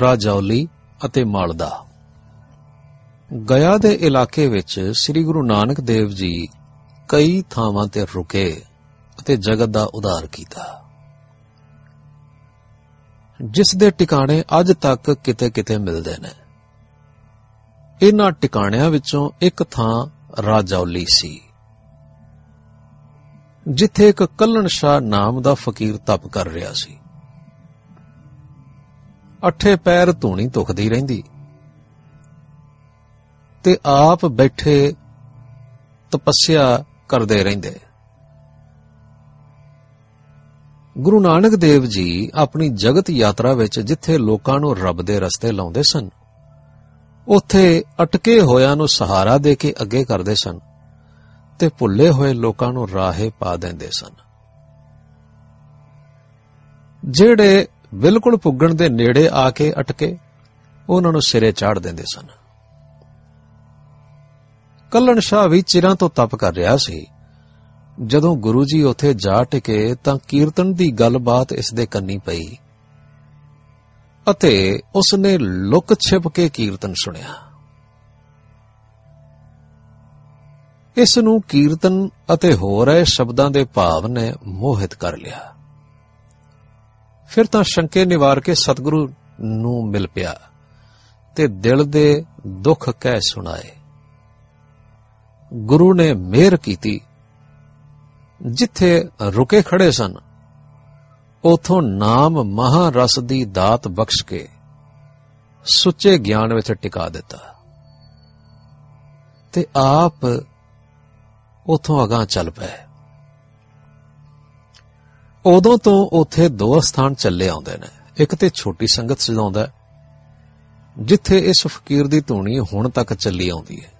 ਰਾਜੌਲੀ ਅਤੇ ਮਾਲਦਾ। ਗਿਆ ਦੇ ਇਲਾਕੇ ਵਿੱਚ ਸ੍ਰੀ ਗੁਰੂ ਨਾਨਕ ਦੇਵ ਜੀ ਕਈ ਥਾਵਾਂ ਤੇ ਰੁਕੇ ਅਤੇ ਜਗਤ ਦਾ ਉਧਾਰ ਕੀਤਾ। ਜਿਸ ਦੇ ਟਿਕਾਣੇ ਅੱਜ ਤੱਕ ਕਿਤੇ-ਕਿਤੇ ਮਿਲਦੇ ਨੇ। ਇਹਨਾਂ ਟਿਕਾਣਿਆਂ ਵਿੱਚੋਂ ਇੱਕ ਥਾਂ ਰਾਜੌਲੀ ਸੀ। ਜਿੱਥੇ ਇੱਕ ਕੱਲਣ ਸ਼ਾਹ ਨਾਮ ਦਾ ਫਕੀਰ ਤਪ ਕਰ ਰਿਹਾ ਸੀ। ਅੱਠੇ ਪੈਰ ਧੂਣੀ ਧੁਖਦੀ ਰਹਿੰਦੀ। ਤੇ ਆਪ ਬੈਠੇ ਤਪੱਸਿਆ ਕਰਦੇ ਰਹਿੰਦੇ। ਗੁਰੂ ਨਾਨਕ ਦੇਵ ਜੀ ਆਪਣੀ ਜਗਤ ਯਾਤਰਾ ਵਿੱਚ ਜਿੱਥੇ ਲੋਕਾਂ ਨੂੰ ਰੱਬ ਦੇ ਰਸਤੇ ਲਾਉਂਦੇ ਸਨ, ਉੱਥੇ ਅਟਕੇ ਹੋਇਆਂ ਨੂੰ ਸਹਾਰਾ ਦੇ ਕੇ ਅੱਗੇ ਕਰਦੇ ਸਨ ਤੇ ਭੁੱਲੇ ਹੋਏ ਲੋਕਾਂ ਨੂੰ ਰਾਹੇ ਪਾ ਦਿੰਦੇ ਸਨ। ਜਿਹੜੇ ਬਿਲਕੁਲ ਪੁੱਗਣ ਦੇ ਨੇੜੇ ਆ ਕੇ ਅਟਕੇ, ਉਹਨਾਂ ਨੂੰ ਸਿਰੇ ਚਾੜ ਦਿੰਦੇ ਸਨ। ਕੱਲਣ ਸ਼ਾਹ ਵੀ ਚਿਰਾਂ ਤੋਂ ਤਪ ਕਰ ਰਿਹਾ ਸੀ। ਜਦੋਂ ਗੁਰੂ ਜੀ ਉੱਥੇ ਜਾ ਟਿਕੇ ਤਾਂ ਕੀਰਤਨ ਦੀ ਗੱਲਬਾਤ ਇਸ ਦੇ ਕੰਨੀ ਪਈ। ਅਤੇ ਉਸ ਨੇ ਲੁਕ ਛਿਪ ਕੇ ਕੀਰਤਨ ਸੁਣਿਆ। ਇਸ ਨੂੰ ਕੀਰਤਨ ਅਤੇ ਹੋ ਰਹੇ ਸ਼ਬਦਾਂ ਦੇ ਭਾਵ ਨੇ ਮੋਹਿਤ ਕਰ ਲਿਆ। ਫਿਰ ਤਾਂ ਸ਼ੰਕੇ ਨਿਵਾਰ ਕੇ ਸਤਿਗੁਰੂ ਨੂੰ ਮਿਲ ਪਿਆ ਤੇ ਦਿਲ ਦੇ ਦੁੱਖ ਕਹਿ ਸੁਣਾਏ। ਗੁਰੂ ਨੇ ਮਿਹਰ ਕੀਤੀ। ਜਿੱਥੇ ਰੁਕੇ ਖੜੇ ਸਨ, ਉਥੋਂ ਨਾਮ ਮਹਾ ਰਸ ਦੀ ਦਾਤ ਬਖਸ਼ ਕੇ ਸੁੱਚੇ ਗਿਆਨ ਵਿੱਚ ਟਿਕਾ ਦਿੱਤਾ। ਤੇ ਆਪ ਉਥੋਂ ਅਗਾਹ ਚੱਲ ਪਏ। ਉਦੋਂ ਤੋਂ ਉਥੇ ਦੋ ਸਥਾਨ ਚੱਲੇ ਆਉਂਦੇ ਨੇ। ਇੱਕ ਤੇ ਛੋਟੀ ਸੰਗਤ ਸਜਾਉਂਦਾ ਜਿੱਥੇ ਇਸ ਫਕੀਰ ਦੀ ਧੂਣੀ ਹੁਣ ਤੱਕ ਚੱਲੀ ਆਉਂਦੀ ਹੈ।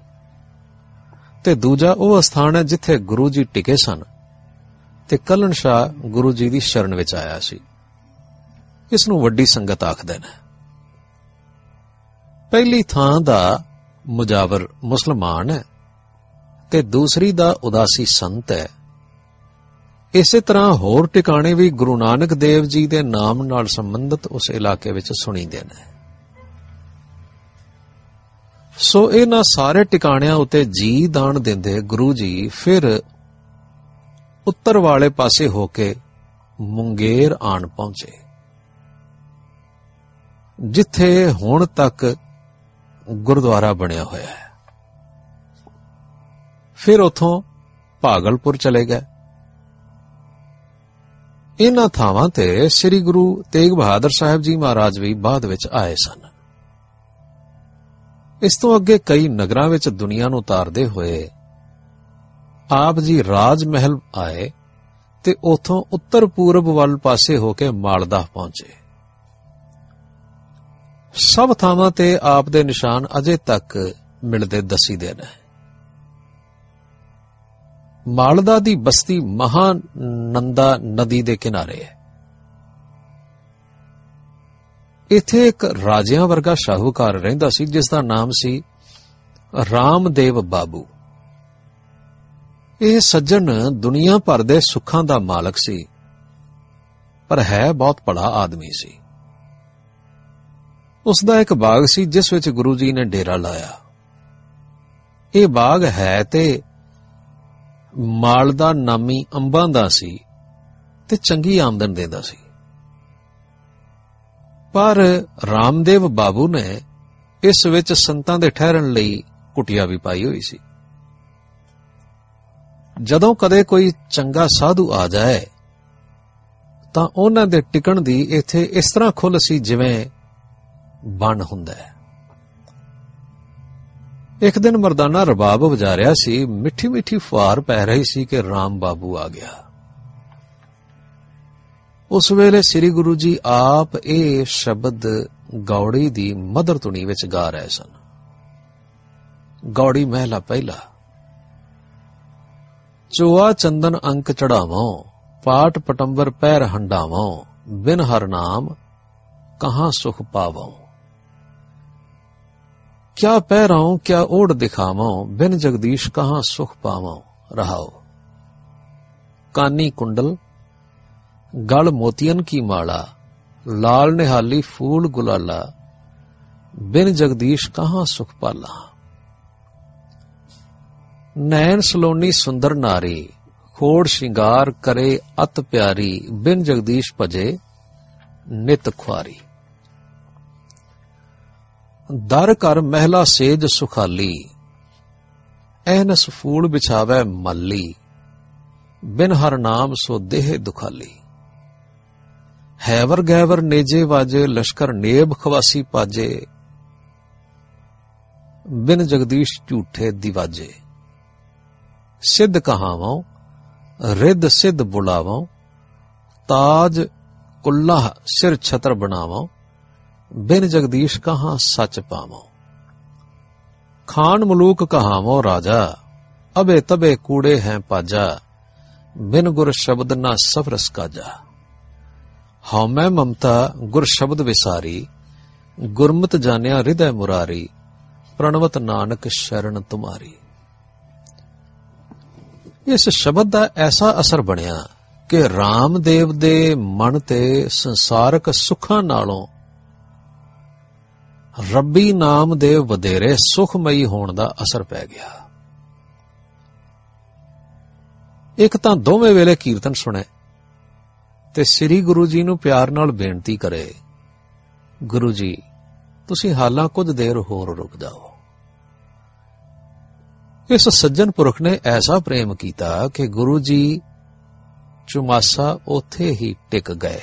ਤੇ ਦੂਜਾ ਉਹ ਸਥਾਨ ਹੈ ਜਿੱਥੇ ਗੁਰੂ ਜੀ ਟਿਕੇ ਸਨ ਤੇ ਕਲਨ ਸ਼ਾ ਗੁਰੂ ਜੀ ਦੀ ਸ਼ਰਨ ਵਿੱਚ ਆਇਆ ਸੀ। ਇਸ ਨੂੰ ਵੱਡੀ ਸੰਗਤ ਆਖਦੇ ਨੇ। ਪਹਿਲੀ ਥਾਂ ਦਾ ਮੁਜਾਵਰ ਮੁਸਲਮਾਨ ਹੈ ਤੇ ਦੂਸਰੀ ਦਾ ਉਦਾਸੀ ਸੰਤ ਹੈ। ਇਸੇ ਤਰ੍ਹਾਂ ਹੋਰ ਟਿਕਾਣੇ ਵੀ ਗੁਰੂ ਨਾਨਕ ਦੇਵ ਜੀ ਦੇ ਨਾਮ ਨਾਲ ਸੰਬੰਧਿਤ ਉਸ ਇਲਾਕੇ ਵਿੱਚ ਸੁਣੀਦੇ ਨੇ। ਸੋ ਇਹਨਾਂ ਸਾਰੇ ਟਿਕਾਣਿਆਂ ਉਤੇ ਜੀ ਦਾਨ ਦਿੰਦੇ ਗੁਰੂ ਜੀ ਫਿਰ ਉੱਤਰ ਵਾਲੇ ਪਾਸੇ ਹੋ ਕੇ ਮੁੰਗੇਰ ਆਣ ਪਹੁੰਚੇ। ਜਿੱਥੇ ਹੁਣ ਤੱਕ ਗੁਰਦੁਆਰਾ ਬਣਿਆ ਹੋਇਆ ਹੈ। ਫਿਰ ਉਥੋਂ ਭਾਗਲਪੁਰ ਚਲੇ ਗਏ। ਇਹਨਾਂ ਥਾਵਾਂ ਤੇ ਸ੍ਰੀ ਗੁਰੂ ਤੇਗ ਬਹਾਦਰ ਸਾਹਿਬ ਜੀ ਮਹਾਰਾਜ ਵੀ ਬਾਅਦ ਵਿੱਚ ਆਏ ਸਨ। ਇਸ ਤੋਂ ਅੱਗੇ ਕਈ ਨਗਰਾਂ ਵਿੱਚ ਦੁਨੀਆ ਨੂੰ ਤਾਰਦੇ ਹੋਏ ਆਪ ਜੀ ਰਾਜ ਮਹਿਲ ਆਏ ਤੇ ਉਥੋਂ ਉੱਤਰ ਪੂਰਬ ਵੱਲ ਪਾਸੇ ਹੋ ਕੇ ਮਾਲਦਾ ਪਹੁੰਚੇ। ਸਭ ਥਾਵਾਂ ਤੇ ਆਪ ਦੇ ਨਿਸ਼ਾਨ ਅਜੇ ਤੱਕ ਮਿਲਦੇ ਦਸੀਦੇ ਨੇ। ਮਾਲਦਾ ਦੀ ਬਸਤੀ ਮਹਾਨੰਦਾ ਨਦੀ ਦੇ ਕਿਨਾਰੇ ਹੈ। ਇੱਥੇ ਇੱਕ ਰਾਜਿਆਂ ਵਰਗਾ ਸ਼ਾਹੂਕਾਰ ਰਹਿੰਦਾ ਸੀ, ਜਿਸ ਦਾ ਨਾਮ ਸੀ ਰਾਮਦੇਵ ਬਾਬੂ। ਇਹ ਸੱਜਣ ਦੁਨੀਆ ਭਰ ਦੇ ਸੁੱਖਾਂ ਦਾ ਮਾਲਕ ਸੀ, ਪਰ ਹੈ ਬਹੁਤ ਭਲਾ ਆਦਮੀ ਸੀ। ਉਸ ਦਾ ਇੱਕ ਬਾਗ ਸੀ, ਜਿਸ ਵਿੱਚ ਗੁਰੂ ਜੀ ਨੇ ਡੇਰਾ ਲਾਇਆ। ਇਹ ਬਾਗ ਹੈ ਤੇ ਮਾਲਦਾ ਨਾਮੀ ਅੰਬਾਂ ਦਾ ਸੀ ਤੇ ਚੰਗੀ ਆਮਦਨ ਦਿੰਦਾ ਸੀ। ਪਰ ਰਾਮਦੇਵ ਬਾਬੂ ਨੇ ਇਸ ਵਿੱਚ ਸੰਤਾਂ ਦੇ ਠਹਿਰਨ ਲਈ ਕੁਟਿਆ ਵੀ ਪਾਈ ਹੋਈ ਸੀ। ਜਦੋਂ ਕਦੇ ਕੋਈ ਚੰਗਾ ਸਾਧੂ ਆ ਜਾਏ, ਤਾਂ ਉਹਨਾਂ ਦੇ ਟਿਕਣ ਦੀ ਇੱਥੇ ਇਸ ਤਰ੍ਹਾਂ ਖੁੱਲ ਸੀ ਜਿਵੇਂ ਬਣ ਹੁੰਦਾ ਹੈ। ਇੱਕ ਦਿਨ ਮਰਦਾਨਾ ਰਬਾਬ ਵਜਾ ਰਿਹਾ ਸੀ, ਮਿੱਠੀ ਮਿੱਠੀ ਫੁਹਾਰ ਪੈ ਰਹੀ ਸੀ ਕਿ ਰਾਮ ਬਾਬੂ ਆ ਗਿਆ। ਉਸ ਵੇਲੇ ਸ੍ਰੀ ਗੁਰੂ ਜੀ ਆਪ ਇਹ ਸ਼ਬਦ ਗੌੜੀ ਦੀ ਮਦਰ ਧੁਨੀ ਵਿੱਚ ਗਾ ਰਹੇ ਸਨ। ਗੌੜੀ ਮਹਿਲਾ ਪਹਿਲਾ, ਚੋਆ ਚੰਦਨ ਅੰਕ ਚੜਾਵਾਂ, ਪਾਟ ਪਟੰਬਰ ਪੈਰ ਹੰਡਾਵਾਂ, ਬਿਨ ਹਰ ਨਾਮ ਕਹਾਂ ਸੁਖ ਪਾਵਾਂ। ਕਿਆ ਪਹਿਰਾਉ, ਕਿਆ ਓੜ ਦਿਖਾਵਾਂ, ਬਿਨ ਜਗਦੀਸ਼ ਕਹਾਂ ਸੁਖ ਪਾਵਾਂ, ਰਹਾਓ। ਕਾਨੀ ਕੁੰਡਲ, ਗਲ ਮੋਤੀਨ ਕੀ ਮਾਲਾ, ਲਾਲ ਨਿਹਾਲੀ ਫੂਲ ਗੁਲਾਲਾ, ਬਿਨ ਜਗਦੀਸ਼ ਕਹਾਂ ਸੁਖ ਪਾਲਾ। ਨੈਣ ਸਲੋਨੀ ਸੁੰਦਰ ਨਾਰੀ, ਖੋੜ ਸ਼ਿੰਗਾਰ ਕਰੇ ਅਤ ਪਿਆਰੀ, ਬਿਨ ਜਗਦੀਸ਼ ਭਜੇ ਨਿਤ ਖੁਆਰੀ। ਦਰ ਕਰ ਮਹਿਲਾ ਸੇਜ ਸੁਖਾਲੀ ਐਨਸ ਫੂਲ ਵਿਛਾਵੇ ਮੱਲੀ, ਬਿਨ ਹਰ ਨਾਮ ਸੋ ਦੇਹ ਦੁਖਾਲੀ। ਹੈਵਰ ਗੈਵਰ ਨੇਜੇ ਵਾਜੇ, ਲਸ਼ਕਰ ਨੇਬ ਖਵਾਸੀ ਪਾਜੇ, ਬਿਨ ਜਗਦੀਸ਼ ਝੂਠੇ ਦਿਵਾਜੇ। ਸਿੱਧ ਕਹਾਵਾਂ, ਰਿੱਧ ਸਿੱਧ ਬੁਲਾਵਾਂ, ਤਾਜ ਕੁੱਲਾ ਸਿਰ ਛਤਰ ਬਣਾਵਾਂ। ਬਿਨ ਜਗਦੀਸ਼ ਕਹਾਂ ਸੱਚ ਪਾਵਾਂ? ਖਾਨ ਮਲੂਕ ਕਹਾਵੋ ਰਾਜਾ, ਅਬੇ ਤਬੇ ਕੂੜੇ ਹੈ ਪਾਜਾ, ਬਿਨ ਗੁਰ ਸ਼ਬਦ ਨਾ ਸਫਰਸ ਕਾਜਾ। ਹਉ ਮੈਂ ਮਮਤਾ ਗੁਰ ਸ਼ਬਦ ਵਿਸਾਰੀ, ਗੁਰਮਤ ਜਾਣਿਆ ਹਿਰਦੈ ਮੁਰਾਰੀ, ਪ੍ਰਣਵਤ ਨਾਨਕ ਸ਼ਰਨ ਤੁਮਾਰੀ। ਇਸ ਸ਼ਬਦ ਦਾ ਐਸਾ ਅਸਰ ਬਣਿਆ ਕਿ ਰਾਮਦੇਵ ਦੇ ਮਨ ਤੇ ਸੰਸਾਰਕ ਸੁੱਖਾਂ ਨਾਲੋਂ ਰੱਬੀ ਨਾਮ ਦੇ ਵਧੇਰੇ ਸੁਖਮਈ ਹੋਣ ਦਾ ਅਸਰ ਪੈ ਗਿਆ। ਇੱਕ ਤਾਂ ਦੋਵੇਂ ਵੇਲੇ ਕੀਰਤਨ ਸੁਣੇ ਤੇ ਸ੍ਰੀ ਗੁਰੂ ਜੀ ਨੂੰ ਪਿਆਰ ਨਾਲ ਬੇਨਤੀ ਕਰੇ, ਗੁਰੂ ਜੀ, ਤੁਸੀਂ ਹਾਲਾਂ ਕੁਝ ਦੇਰ ਹੋਰ ਰੁਕ ਜਾਓ। ਇਸ ਸੱਜਣ ਪੁਰਖ ਨੇ ਐਸਾ ਪ੍ਰੇਮ ਕੀਤਾ ਕਿ ਗੁਰੂ ਜੀ ਚੁਮਾਸਾ ਉਥੇ ਹੀ ਟਿਕ ਗਏ।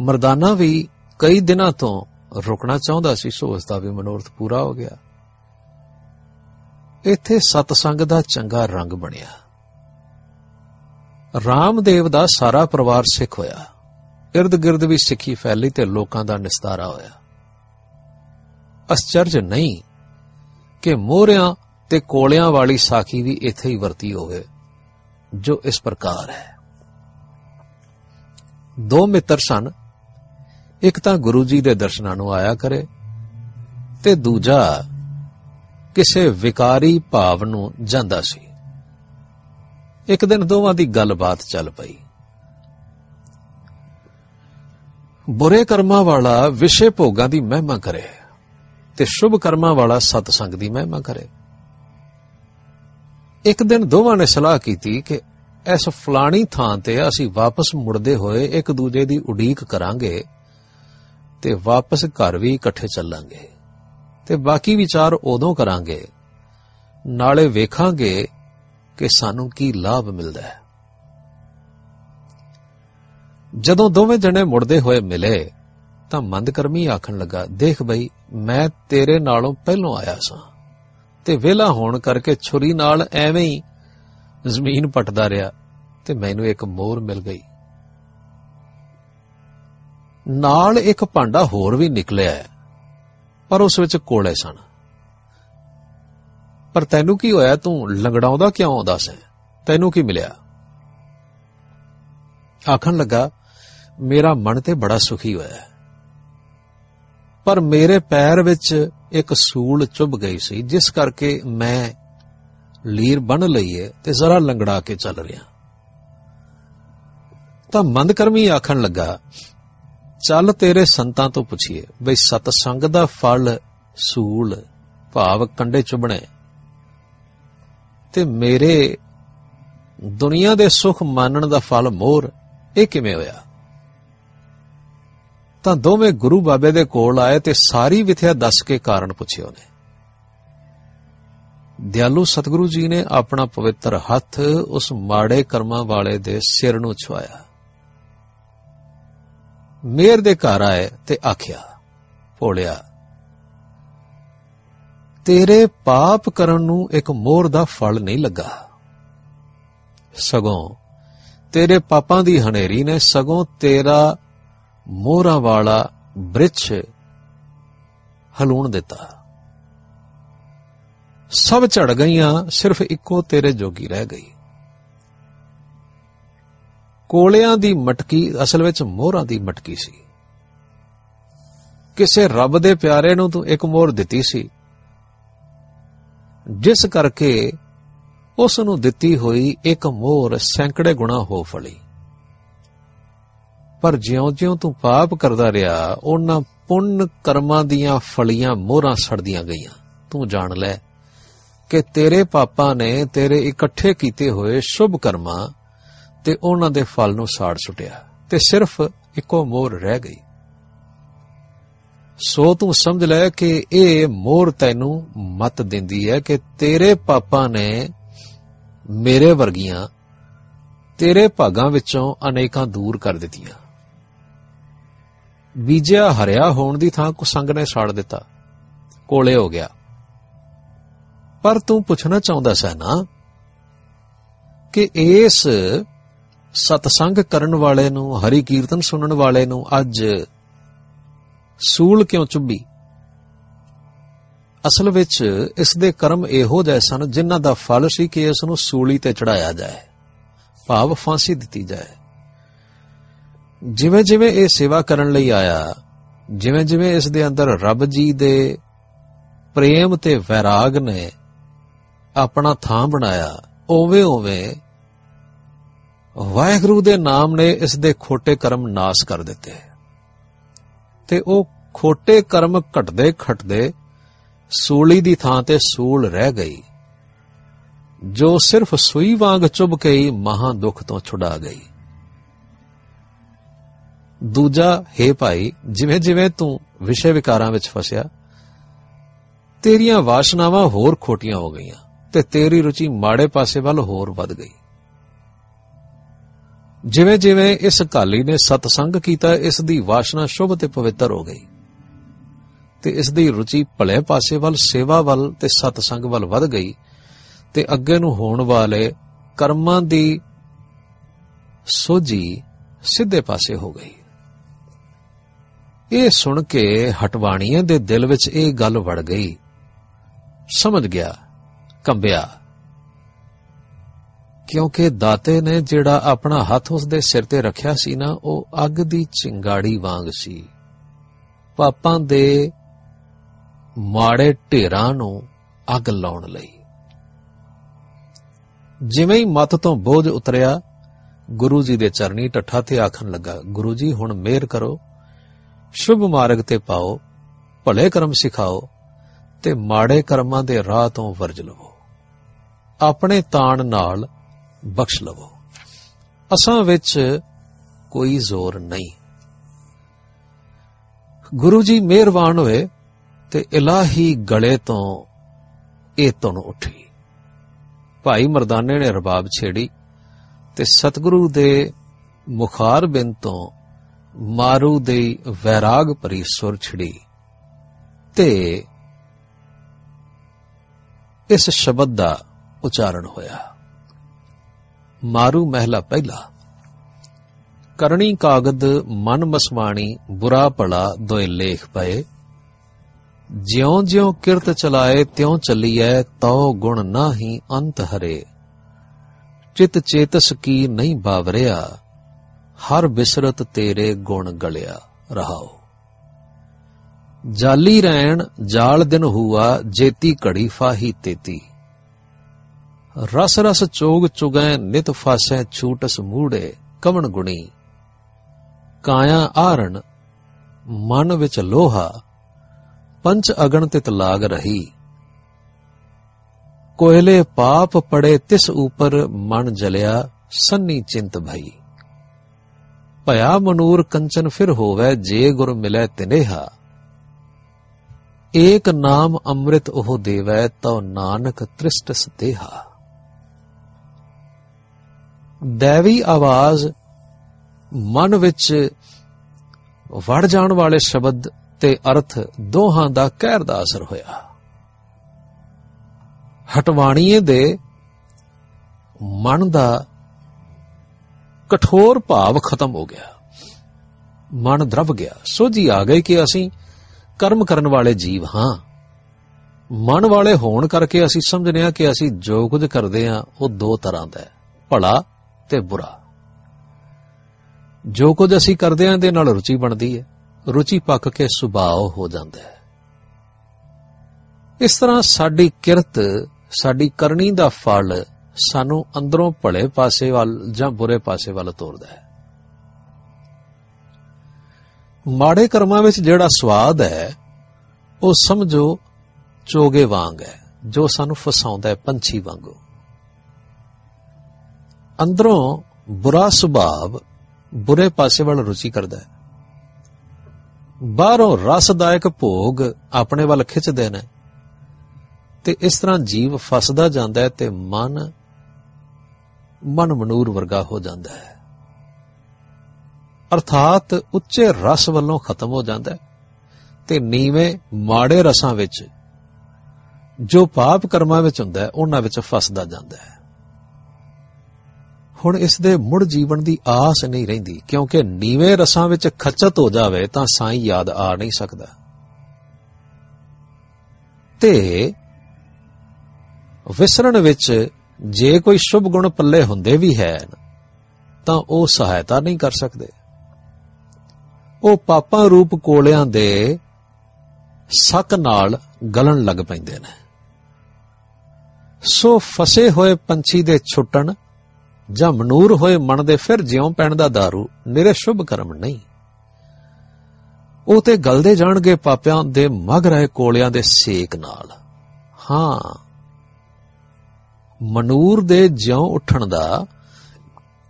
ਮਰਦਾਨਾ ਵੀ ਕਈ ਦਿਨਾਂ ਤੋਂ ਰੁਕਣਾ ਚਾਹੁੰਦਾ ਸੀ, ਸੋ ਉਸ ਦਾ ਵੀ ਮਨੋਰਥ ਪੂਰਾ ਹੋ ਗਿਆ। ਇੱਥੇ ਸਤਸੰਗ ਦਾ ਚੰਗਾ ਰੰਗ ਬਣਿਆ। ਰਾਮਦੇਵ ਦਾ ਸਾਰਾ ਪਰਿਵਾਰ ਸਿੱਖ ਹੋਇਆ। ird-gird ਵੀ ਸਿੱਖੀ ਫੈਲੀ ਤੇ ਲੋਕਾਂ ਦਾ ਨਿਸਤਾਰਾ ਹੋਇਆ। ਅਸਚਰਜ ਨਹੀਂ ਕਿ ਮੋਹਰਿਆਂ ਤੇ ਕੋਲਿਆਂ ਵਾਲੀ ਸਾਖੀ ਵੀ ਇੱਥੇ ਹੀ ਵਰਤੀ ਹੋਵੇ, ਜੋ ਇਸ ਪ੍ਰਕਾਰ ਹੈ। ਦੋ ਮਿੱਤਰ ਸਨ ਇੱਕ ਤਾਂ ਗੁਰੂ ਜੀ ਦੇ ਦਰਸ਼ਨਾਂ ਨੂੰ ਆਇਆ ਕਰੇ ਤੇ ਦੂਜਾ ਕਿਸੇ ਵਿਕਾਰੀ ਭਾਵ ਨੂੰ ਜਾਂਦਾ ਸੀ। ਇੱਕ ਦਿਨ ਦੋਵਾਂ ਦੀ ਗੱਲਬਾਤ ਚੱਲ ਪਈ। ਬੁਰੇ ਕਰਮਾਂ ਵਾਲਾ ਵਿਸ਼ੇ ਭੋਗਾਂ ਦੀ ਮਹਿਮਾ ਕਰੇ ਤੇ ਸ਼ੁਭ ਕਰਮਾਂ ਵਾਲਾ ਸਤਸੰਗ ਦੀ ਮਹਿਮਾ ਕਰੇ। ਇੱਕ ਦਿਨ ਦੋਵਾਂ ਨੇ ਸਲਾਹ ਕੀਤੀ ਕਿ ਇਸ ਫਲਾਣੀ ਥਾਂ ਤੇ ਅਸੀਂ ਵਾਪਸ ਮੁੜਦੇ ਹੋਏ ਇੱਕ ਦੂਜੇ ਦੀ ਉਡੀਕ ਕਰਾਂਗੇ ਤੇ ਵਾਪਸ ਘਰ ਵੀ ਇਕੱਠੇ ਚੱਲਾਂਗੇ ਤੇ ਬਾਕੀ ਵਿਚਾਰ ਉਦੋਂ ਕਰਾਂਗੇ। ਨਾਲੇ ਵੇਖਾਂਗੇ ਕਿ ਸਾਨੂੰ ਕੀ ਲਾਭ ਮਿਲਦਾ ਹੈ। ਜਦੋਂ ਦੋਵੇਂ ਜਣੇ ਮੁੜਦੇ ਹੋਏ ਮਿਲੇ, ਤਾਂ ਮੰਦਕਰਮੀ ਆਖਣ ਲੱਗਾ, ਦੇਖ ਬਈ, ਮੈਂ ਤੇਰੇ ਨਾਲੋਂ ਪਹਿਲਾਂ ਆਇਆ ਸਾਂ ਤੇ ਵਿਹਲਾ ਹੋਣ ਕਰਕੇ ਛੁਰੀ ਨਾਲ ਐਵੇਂ ਹੀ ਜ਼ਮੀਨ ਪਟਦਾ ਰਿਹਾ ਤੇ ਮੈਨੂੰ ਇੱਕ ਮੋਰ ਮਿਲ ਗਈ। ਨਾਲ ਇੱਕ ਭਾਂਡਾ ਹੋਰ ਵੀ ਨਿਕਲਿਆ ਪਰ ਉਸ ਵਿੱਚ ਕੋਲੇ ਸਨ। ਪਰ ਤੈਨੂੰ ਕੀ ਹੋਇਆ? ਤੂੰ ਲੰਗੜਾਉਂਦਾ ਕਿਉਂ ਆਉਂਦਾ ਸੈਂ ਤੈਨੂੰ ਕੀ ਮਿਲਿਆ? ਆਖਣ ਲੱਗਾ, ਮੇਰਾ ਮਨ ਤੇ ਬੜਾ ਸੁਖੀ ਹੋਇਆ ਪਰ ਮੇਰੇ ਪੈਰ ਵਿੱਚ ਇੱਕ ਸੂਲ ਚੁੱਭ ਗਈ ਸੀ, ਜਿਸ ਕਰਕੇ ਮੈਂ ਲੀਰ ਬਣ ਲਈਏ ਤੇ ਜ਼ਰਾ ਲੰਗੜਾ ਕੇ ਚੱਲ ਰਿਹਾ। ਤਾਂ ਮੰਦਕਰਮੀ ਆਖਣ ਲੱਗਾ ਚੱਲ ਤੇਰੇ ਸੰਤਾਂ ਤੋਂ ਪੁੱਛੀਏ, ਬਈ ਸਤਸੰਗ ਦਾ ਫਲ, ਸੂਲ, ਭਾਵ ਕੰਡੇ ਚੁਬਣੇ ਤੇ ਮੇਰੇ ਦੁਨੀਆ ਦੇ ਸੁਖ ਮਾਨਣ ਦਾ ਫਲ ਮੋਰ, ਇਹ ਕਿਵੇਂ ਹੋਇਆ? ਤਾਂ ਦੋਵੇਂ ਗੁਰੂ ਬਾਬੇ ਦੇ ਕੋਲ ਆਏ ਤੇ ਸਾਰੀ ਵਿਥਿਆ ਦੱਸ ਕੇ ਕਾਰਨ ਪੁੱਛਿਆ ਉਹਨੇ। ਦਿਆਲੂ ਸਤਿਗੁਰੂ ਜੀ ਨੇ ਆਪਣਾ ਪਵਿੱਤਰ ਹੱਥ ਉਸ ਮਾੜੇ ਕਰਮਾਂ ਵਾਲੇ ਦੇ ਸਿਰ ਨੂੰ ਛੁਆਇਆ। ਮੇਰ ਦੇ ਘਰ ਆਏ ਤੇ ਆਖਿਆ, ਭੋਲਿਆ, ਤੇਰੇ ਪਾਪ ਕਰਨ ਨੂੰ ਇੱਕ ਮੋਰ ਦਾ ਫਲ ਨਹੀਂ ਲੱਗਾ। ਸਗੋਂ ਤੇਰੇ ਪਾਪਾਂ ਦੀ ਹਨੇਰੀ ਨੇ ਸਗੋਂ ਤੇਰਾ ਮੋਹਰਾਂ ਵਾਲਾ ਬ੍ਰਿਛ ਹਲੂਣ ਦਿੱਤਾ। ਸਭ ਝੜ ਗਈਆਂ, ਸਿਰਫ ਇੱਕੋ ਤੇਰੇ ਜੋਗੀ ਰਹਿ ਗਈ। ਕੋਲਿਆਂ ਦੀ ਮਟਕੀ, ਅਸਲ ਵਿੱਚ ਮੋਹਰਾਂ ਦੀ ਮਟਕੀ ਸੀ। ਕਿਸੇ ਰੱਬ ਦੇ ਪਿਆਰੇ ਨੂੰ ਤੂੰ ਇੱਕ ਮੋਹਰ ਦਿੱਤੀ ਸੀ। ਜਿਸ ਕਰਕੇ ਉਸ ਨੂੰ ਦਿੱਤੀ ਹੋਈ ਇੱਕ ਮੋਹਰ ਸੈਂਕੜੇ ਗੁਣਾ ਹੋ ਫਲੀ। ਪਰ ਜਿਉਂ-ਜਿਉਂ ਤੂੰ ਪਾਪ ਕਰਦਾ ਰਿਹਾ, ਉਹਨਾਂ ਪੁੰਨ ਕਰਮਾਂ ਦੀਆਂ ਫਲੀਆਂ ਮੋਹਰਾਂ ਸੜਦੀਆਂ ਗਈਆਂ। ਤੂੰ ਜਾਣ ਲੈ ਕਿ ਤੇਰੇ ਪਾਪਾਂ ਨੇ ਤੇਰੇ ਇਕੱਠੇ ਕੀਤੇ ਹੋਏ ਸ਼ੁਭ ਕਰਮਾਂ ਤੇ ਉਹਨਾਂ ਦੇ ਫਲ ਨੂੰ ਸਾੜ ਸੁੱਟਿਆ ਤੇ ਸਿਰਫ ਇੱਕੋ ਮੋਹਰ ਰਹਿ ਗਈ। ਸੋ ਤੂੰ ਸਮਝ ਲੈ ਕਿ ਇਹ ਮੋਹਰ ਤੈਨੂੰ ਮਤ ਦਿੰਦੀ ਹੈ ਕਿ ਤੇਰੇ ਪਾਪਾਂ ਨੇ ਮੇਰੇ ਵਰਗੀਆਂ, ਤੇਰੇ ਭਾਗਾਂ ਵਿੱਚੋਂ ਅਨੇਕਾਂ ਦੂਰ ਕਰ ਦਿੱਤੀਆਂ। ਬੀਜਿਆ ਹਰਿਆ ਹੋਣ ਦੀ ਥਾਂ ਕੁਸੰਗ ਨੇ ਸਾੜ ਦਿੱਤਾ। ਕੋਲੇ ਹੋ ਗਿਆ। ਪਰ ਤੂੰ ਪੁੱਛਣਾ ਚਾਹੁੰਦਾ ਸੈ ਨਾ ਕਿ ਇਸ ਸਤਸੰਗ ਕਰਨ ਵਾਲੇ ਨੂੰ ਹਰੀ ਕੀਰਤਨ ਸੁਣਨ ਵਾਲੇ ਨੂੰ ਅੱਜ ਸੂਲ ਕਿਉਂ ਚੁੱਭੀ? ਅਸਲ ਵਿੱਚ ਇਸ ਦੇ ਕਰਮ ਇਹੋ ਜਿਹੇ ਸਨ ਜਿਨ੍ਹਾਂ ਦਾ ਫਲ ਸੀ ਕਿ ਇਸ ਨੂੰ ਸੂਲੀ ਤੇ ਚੜਾਇਆ ਜਾਏ, ਭਾਵ ਫਾਂਸੀ ਦਿੱਤੀ ਜਾਏ। ਜਿਵੇਂ ਜਿਵੇਂ ਇਹ ਸੇਵਾ ਕਰਨ ਲਈ ਆਇਆ ਜਿਵੇਂ ਜਿਵੇਂ ਇਸ ਦੇ ਅੰਦਰ ਰੱਬ ਜੀ ਦੇ ਪ੍ਰੇਮ ਤੇ ਵੈਰਾਗ ਨੇ ਆਪਣਾ ਥਾਂ ਬਣਾਇਆ ਓਵੇਂ ਓਵੇਂ ਵਾਹਿਗੁਰੂ ਦੇ ਨਾਮ ਨੇ ਇਸ ਦੇ ਖੋਟੇ ਕਰਮ ਨਾਸ ਕਰ ਦਿੱਤੇ। ਤੇ ਉਹ ਖੋਟੇ ਕਰਮ ਘਟਦੇ ਖਟਦੇ ਸੂਲੀ ਦੀ ਥਾਂ ਤੇ ਸੂਲ ਰਹਿ ਗਈ, ਜੋ ਸਿਰਫ ਸੂਈ ਵਾਂਗ ਚੁੱਭ ਕੇ ਹੀ ਮਹਾ ਦੁੱਖ ਤੋਂ ਛੁਡਾ ਗਈ। ਦੂਜਾ, ਹੈ ਭਾਈ ਜਿਵੇਂ ਜਿਵੇਂ ਤੂੰ ਵਿਸ਼ੇ ਵਿਕਾਰਾਂ ਵਿੱਚ ਫਸਿਆ, ਤੇਰੀਆਂ ਵਾਸ਼ਨਾਵਾਂ ਹੋਰ ਖੋਟੀਆਂ ਹੋ ਗਈਆਂ ਤੇ ਤੇਰੀ ਰੁਚੀ ਮਾੜੇ ਪਾਸੇ ਵੱਲ ਹੋਰ ਵੱਧ ਗਈ। ਜਿਵੇਂ ਜਿਵੇਂ ਇਸ ਕਾਲੀ ਨੇ ਸਤਸੰਗ ਕੀਤਾ, ਇਸ ਦੀ ਵਾਸ਼ਨਾ ਸ਼ੁਭ ਤੇ ਪਵਿੱਤਰ ਹੋ ਗਈ। ਤੇ ਇਸ ਦੀ ਰੁਚੀ ਭਲੇ ਪਾਸੇ ਵੱਲ, ਸੇਵਾ ਵੱਲ ਤੇ ਸਤਸੰਗ ਵੱਲ ਵੱਧ ਗਈ ਤੇ ਅੱਗੇ ਨੂੰ ਹੋਣ ਵਾਲੇ ਕਰਮਾਂ ਦੀ ਸੋਝੀ ਸਿੱਧੇ ਪਾਸੇ ਹੋ ਗਈ। ਇਹ ਸੁਣ ਕੇ ਹਟਵਾਣੀਆਂ ਦੇ ਦਿਲ ਵਿੱਚ ਇਹ ਗੱਲ ਵੜ ਗਈ। ਸਮਝ ਗਿਆ, ਕੰਬਿਆ ਕਿਉਂਕਿ ਦਾਤੇ ਨੇ ਜਿਹੜਾ ਆਪਣਾ ਹੱਥ ਉਸ ਦੇ ਸਿਰ ਤੇ ਰੱਖਿਆ ਸੀ ਨਾ, ਉਹ ਅੱਗ ਦੀ ਚਿੰਗਾੜੀ ਵਾਂਗ ਸੀ। ਪਾਪਾਂ ਦੇ ਮਾੜੇ ਢੇਰਾਂ ਨੂੰ ਅੱਗ ਲਾਉਣ ਲਈ। ਜਿਵੇਂ ਹੀ ਮਤ ਤੋਂ ਬੋਝ ਉਤਰਿਆ, ਗੁਰੂ ਜੀ ਦੇ ਚਰਨੀ ਟੱਠਾ ਤੇ ਆਖਣ ਲੱਗਾ, ਗੁਰੂ ਜੀ, ਹੁਣ ਮਿਹਰ ਕਰੋ, ਸ਼ੁਭ ਮਾਰਗ ਤੇ ਪਾਓ, ਭਲੇ ਕਰਮ ਸਿਖਾਓ ਤੇ ਮਾੜੇ ਕਰਮਾਂ ਦੇ ਰਾਹ ਤੋਂ ਵਰਜ ਲਵੋ। ਆਪਣੇ ਤਾਣ ਨਾਲ ਬਖਸ਼ ਲਵੋ। ਅਸਾਂ ਵਿੱਚ ਕੋਈ ਜ਼ੋਰ ਨਹੀਂ। ਗੁਰੂ ਜੀ ਮਿਹਰਬਾਨ ਹੋਏ ਤੇ ਇਲਾਹੀ ਗਲੇ ਤੋਂ ਇਹ ਤੁਨ ਉੱਠੀ। ਭਾਈ ਮਰਦਾਨੇ ਨੇ ਰਬਾਬ ਛੇੜੀ ਤੇ ਸਤਿਗੁਰੂ ਦੇ ਮੁਖਾਰ ਬਿੰਦ ਤੋਂ ਮਾਰੂ ਦੇ ਵੈਰਾਗ ਭਰੀ ਸੁਰ ਛੜੀ ਤੇ ਇਸ ਸ਼ਬਦ ਦਾ ਉਚਾਰਨ ਹੋਇਆ। ਮਾਰੂ ਮਹਿਲਾ ਪਹਿਲਾ। ਕਰਣੀ ਕਾਗਦ ਮਨ ਮਸਮਾਣੀ ਬੁਰਾ ਭਲਾ ਦੋਇ ਲੇਖ ਪਏ। ਜਿਉਂ ਜਿਉਂ ਕਿਰਤ ਚਲਾਏ, ਤਿਉਂ ਚੱਲੀਐ, ਤਉ ਗੁਣ ਨਾਹੀ ਅੰਤ ਹਰੇ। ਚਿਤ ਚੇਤਸ ਕੀ ਨਹੀਂ ਬਾਵਰਿਆ, ਹਰ ਬਿਸਰਤ ਤੇਰੇ ਗੁਣ ਗਲਿਆ ਰਹਾਓ ਜਾਲੀ ਰਹਿਣ ਜਾਲ ਦਿਨ ਹੁਆ, ਜੇਤੀ ਘੜੀ ਫਾਹੀ ਤੇਤੀ। ਰਸ ਰਸ ਚੋਗ ਚੁਗੈ ਨਿਤ ਫਾਸੈ ਛੂਟਸ ਮੂੜੇ ਕਵਣ ਗੁਣੀ। ਕਾਇਆ ਆਰਣ, ਮਨ ਵਿੱਚ ਲੋਹਾ ਪੰਚ ਅਗਣ ਤਿਤ ਲਾਗ ਰਹੀ। ਕੋਇਲੇ ਪਾਪ ਪੜੇ ਤਿਸ ਉਪਰ ਮਨ ਜਲਿਆ ਸੰਨੀ ਚਿੰਤ ਭਈ। ਭਇਆ ਮਨੂਰ ਕੰਚਨ ਫਿਰ ਹੋਵੇ ਜੇ ਗੁਰ ਮਿਲੈ ਤਿਨੇਹਾ। ਏਕ ਨਾਮ ਅੰਮ੍ਰਿਤ ਉਹ ਦੇਵੈ ਤਉ ਨਾਨਕ ਤ੍ਰਿਸ਼ਟਸ ਦੇਹਾ ਦੇਵੀ ਆਵਾਜ਼ ਮਨ ਵਿੱਚ ਵੜ ਜਾਣ ਵਾਲੇ ਸ਼ਬਦ ਤੇ ਅਰਥ ਦੋਹਾਂ ਦਾ ਕਹਿਰ ਦਾ ਅਸਰ ਹੋਇਆ। ਹਟਵਾਣੀਏ ਦੇ ਮਨ ਦਾ ਕਠੋਰ ਭਾਵ ਖਤਮ ਹੋ ਗਿਆ। ਮਨ ਦਰਬ ਗਿਆ। ਸੋਝੀ ਆ ਗਈ ਕਿ ਅਸੀਂ ਕਰਮ ਕਰਨ ਵਾਲੇ ਜੀਵ ਹਾਂ। ਮਨ ਵਾਲੇ ਹੋਣ ਕਰਕੇ ਅਸੀਂ ਸਮਝਨੇ ਆ ਕਿ ਅਸੀਂ ਜੋ ਕੁਝ ਕਰਦੇ ਆ ਉਹ ਦੋ ਤਰ੍ਹਾਂ ਦਾ ਹੈ। ਭਲਾ ਤੇ ਬੁਰਾ। ਜੋ ਕੁਝ ਅਸੀਂ ਕਰਦੇ ਆਂ ਦੇ ਨਾਲ ਰੁਚੀ ਬਣਦੀ ਹੈ। ਰੁਚੀ ਪੱਕ ਕੇ ਸੁਭਾਅ ਹੋ ਜਾਂਦਾ ਹੈ। ਇਸ ਤਰ੍ਹਾਂ ਸਾਡੀ ਕਿਰਤ, ਸਾਡੀ ਕਰਨੀ ਦਾ ਫਲ ਸਾਨੂੰ ਅੰਦਰੋਂ ਭਲੇ ਪਾਸੇ ਵੱਲ ਜਾਂ ਬੁਰੇ ਪਾਸੇ ਵੱਲ ਤੋਰਦਾ ਹੈ। ਮਾੜੇ ਕਰਮਾਂ ਵਿੱਚ ਜਿਹੜਾ ਸਵਾਦ ਹੈ, ਉਹ ਸਮਝੋ ਚੋਗੇ ਵਾਂਗ ਹੈ, ਜੋ ਸਾਨੂੰ ਫਸਾਉਂਦਾ ਹੈ ਪੰਛੀ ਵਾਂਗੂ। ਅੰਦਰੋਂ ਬੁਰਾ ਸੁਭਾਵ ਬੁਰੇ ਪਾਸੇ ਵੱਲ ਰੁਚੀ ਕਰਦਾ ਹੈ। ਬਾਹਰੋਂ ਰਸਦਾਇਕ ਭੋਗ ਆਪਣੇ ਵੱਲ ਖਿੱਚਦੇ ਨੇ ਤੇ ਇਸ ਤਰ੍ਹਾਂ ਜੀਵ ਫਸਦਾ ਜਾਂਦਾ ਹੈ ਤੇ ਮਨ ਮਨ ਮਨੂਰ ਵਰਗਾ ਹੋ ਜਾਂਦਾ ਹੈ। ਅਰਥਾਤ ਉੱਚੇ ਰਸ ਵੱਲੋਂ ਖਤਮ ਹੋ ਜਾਂਦਾ ਹੈ ਤੇ ਨੀਵੇਂ ਮਾੜੇ ਰਸਾਂ ਵਿੱਚ ਜੋ ਪਾਪ ਕਰਮਾਂ ਵਿੱਚ ਹੁੰਦਾ ਹੈ, ਉਹਨਾਂ ਵਿੱਚ ਫਸਦਾ ਜਾਂਦਾ ਹੈ। ਹੁਣ ਇਸ ਦੇ ਮੁੜ ਜੀਵਨ ਦੀ ਆਸ ਨਹੀਂ ਰਹਿੰਦੀ, ਕਿਉਂਕਿ ਨੀਵੇਂ ਰਸਾਂ ਵਿੱਚ ਖਚਤ ਹੋ ਜਾਵੇ ਤਾਂ ਸਾਈਂ ਯਾਦ ਆ ਨਹੀਂ ਸਕਦਾ। ਤੇ ਵਿਸਰਣ ਵਿੱਚ ਜੇ ਕੋਈ ਸ਼ੁਭ ਗੁਣ ਪੱਲੇ ਹੁੰਦੇ ਵੀ ਹੈ ਤਾਂ ਉਹ ਸਹਾਇਤਾ ਨਹੀਂ ਕਰ ਸਕਦੇ। ਉਹ ਪਾਪਾਂ ਰੂਪ ਕੋਲਿਆਂ ਦੇ ਸੱਕ ਨਾਲ ਗਲਣ ਲੱਗ ਪੈਂਦੇ ਨੇ। ਸੋ ਫਸੇ ਹੋਏ ਪੰਛੀ ਦੇ ਛੁੱਟਣ ਜਾਂ ਮਨੂਰ ਹੋਏ ਮਨ ਦੇ ਫਿਰ ਜਿਉਂ ਪੈਣ ਦਾ दारू ਨਿਰੇ ਸ਼ੁਭ ਕਰਮ ਨਹੀਂ। ਉਹ ਤੇ ਗਲਦੇ ਜਾਣਗੇ ਪਾਪਿਆਂ ਦੇ ਮਗ ਰਹੇ ਕੋਲਿਆਂ ਦੇ ਸੇਕ ਨਾਲ। ਹਾਂ, ਮਨੂਰ ਦੇ ਜਿਉਂ ਉੱਠਣ ਦਾ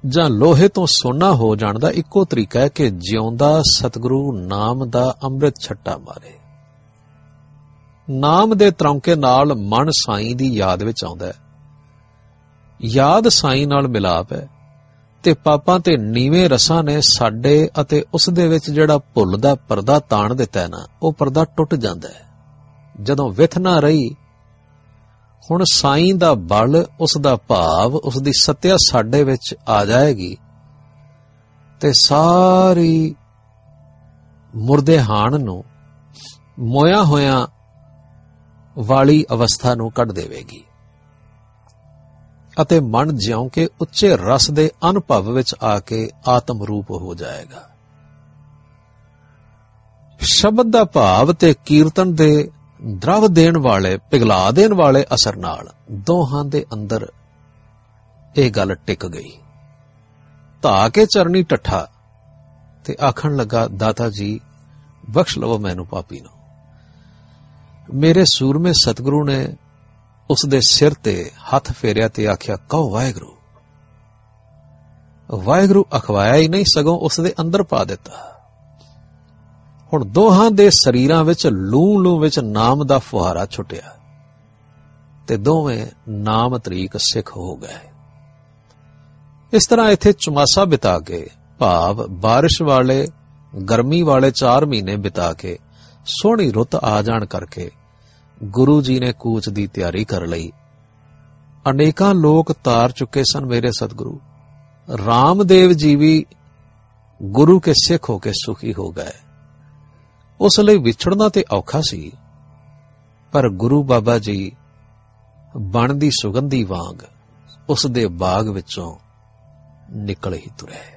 ਜਾਂ ਲੋਹੇ ਤੋਂ ਸੋਨਾ ਹੋ ਜਾਣ ਦਾ ਇੱਕੋ ਤਰੀਕਾ ਹੈ ਕਿ ਜਿਉਂਦਾ ਸਤਿਗੁਰੂ ਨਾਮ ਦਾ ਅੰਮ੍ਰਿਤ ਛੱਟਾ ਮਾਰੇ। ਨਾਮ ਦੇ ਤਰੌਂਕੇ ਨਾਲ ਮਨ ਸਾਈਂ ਦੀ ਯਾਦ ਵਿੱਚ ਆਉਂਦਾ ਹੈ। ਯਾਦ ਸਾਈਂ ਨਾਲ ਮਿਲਾਪ ਹੈ ਤੇ ਪਾਪਾਂ ਤੇ ਨੀਵੇਂ ਰਸਾਂ ਨੇ ਸਾਡੇ ਅਤੇ ਉਸ ਦੇ ਵਿੱਚ ਜਿਹੜਾ ਭੁੱਲ ਦਾ ਪਰਦਾ ਤਾਣ ਦਿੱਤਾ ਹੈ ਨਾ, ਉਹ ਪਰਦਾ ਟੁੱਟ ਜਾਂਦਾ ਹੈ। ਜਦੋਂ ਵਿਥ ਨਾ ਰਹੀ, ਹੁਣ ਸਾਈਂ ਦਾ ਬਲ, ਉਸ ਦਾ ਭਾਵ, ਉਸ ਦੀ ਸਤਿਆ ਸਾਡੇ ਵਿੱਚ ਆ ਜਾਏਗੀ ਤੇ ਸਾਰੀ ਮੁਰਦੇ ਹਾਨ ਨੂੰ ਮੋਇਆ ਹੋਇਆ ਵਾਲੀ ਅਵਸਥਾ ਨੂੰ ਕੱਢ ਦੇਵੇਗੀ। ਅਤੇ ਮਨ ਜਿਉਂ ਕੇ ਉੱਚੇ ਰਸ ਦੇ ਅਨੁਭਵ ਵਿੱਚ ਆ ਕੇ ਆਤਮ ਰੂਪ ਹੋ ਜਾਏਗਾ। ਸ਼ਬਦ ਦਾ ਭਾਵ ਤੇ ਕੀਰਤਨ ਦੇ ਦਰਵ ਦੇਣ ਵਾਲੇ, ਪਿਘਲਾ ਦੇਣ ਵਾਲੇ ਅਸਰ ਨਾਲ ਦੋਹਾਂ ਦੇ ਅੰਦਰ ਇਹ ਗੱਲ ਟਿਕ ਗਈ। ਧਾ ਕੇ ਚਰਨੀ ਟੱਠਾ ਤੇ ਆਖਣ ਲੱਗਾ, ਦਾਤਾ ਜੀ, ਬਖਸ਼ ਲਵੋ ਮੈਨੂੰ ਪਾਪੀ ਨੂੰ। ਮੇਰੇ ਸੂਰਮੇ ਸਤਿਗੁਰੂ ਨੇ ਉਸ ਦੇ ਸਿਰ ਤੇ ਹੱਥ ਫੇਰਿਆ ਤੇ ਆਖਿਆ, ਕਹੋ ਵਾਹਿਗੁਰੂ। ਵਾਹਿਗੁਰੂ ਅਖਵਾਇਆ ਹੀ ਨਹੀਂ, ਸਗੋਂ ਉਸ ਦੇ ਅੰਦਰ ਪਾ ਦਿੱਤਾ। ਹੁਣ ਦੋਹਾਂ ਦੇ ਸਰੀਰਾਂ ਵਿੱਚ ਲੂ ਲੂ ਵਿੱਚ ਨਾਮ ਦਾ ਫੁਹਾਰਾ ਛੁੱਟਿਆ ਤੇ ਦੋਵੇਂ ਨਾਮ ਤਰੀਕ ਸਿੱਖ ਹੋ ਗਏ। ਇਸ ਤਰ੍ਹਾਂ ਇੱਥੇ ਚੁਮਾਸਾ ਬਿਤਾ ਕੇ, ਭਾਵ ਬਾਰਿਸ਼ ਵਾਲੇ, ਗਰਮੀ ਵਾਲੇ 4 ਮਹੀਨੇ ਬਿਤਾ ਕੇ, ਸੋਹਣੀ ਰੁੱਤ ਆ ਜਾਣ ਕਰਕੇ ਗੁਰੂ ਜੀ ਨੇ ਕੂਚ ਦੀ ਤਿਆਰੀ ਕਰ ਲਈ। ਅਨੇਕਾਂ ਲੋਕ ਤਾਰ ਚੁੱਕੇ ਸਨ ਮੇਰੇ ਸਤਿਗੁਰੂ। ਰਾਮਦੇਵ ਜੀ ਵੀ ਗੁਰੂ ਕੇ ਸਿੱਖ ਹੋ ਕੇ ਸੁਖੀ ਹੋ ਗਏ। ਉਸ ਲਈ ਵਿਛੜਨਾ ਤੇ ਔਖਾ ਸੀ। ਪਰ ਗੁਰੂ ਬਾਬਾ ਜੀ ਬਣ ਦੀ ਸੁਗੰਧੀ ਵਾਂਗ ਉਸ ਦੇ ਬਾਗ ਵਿੱਚੋਂ ਨਿਕਲ ਹੀ ਤੁਰੇ।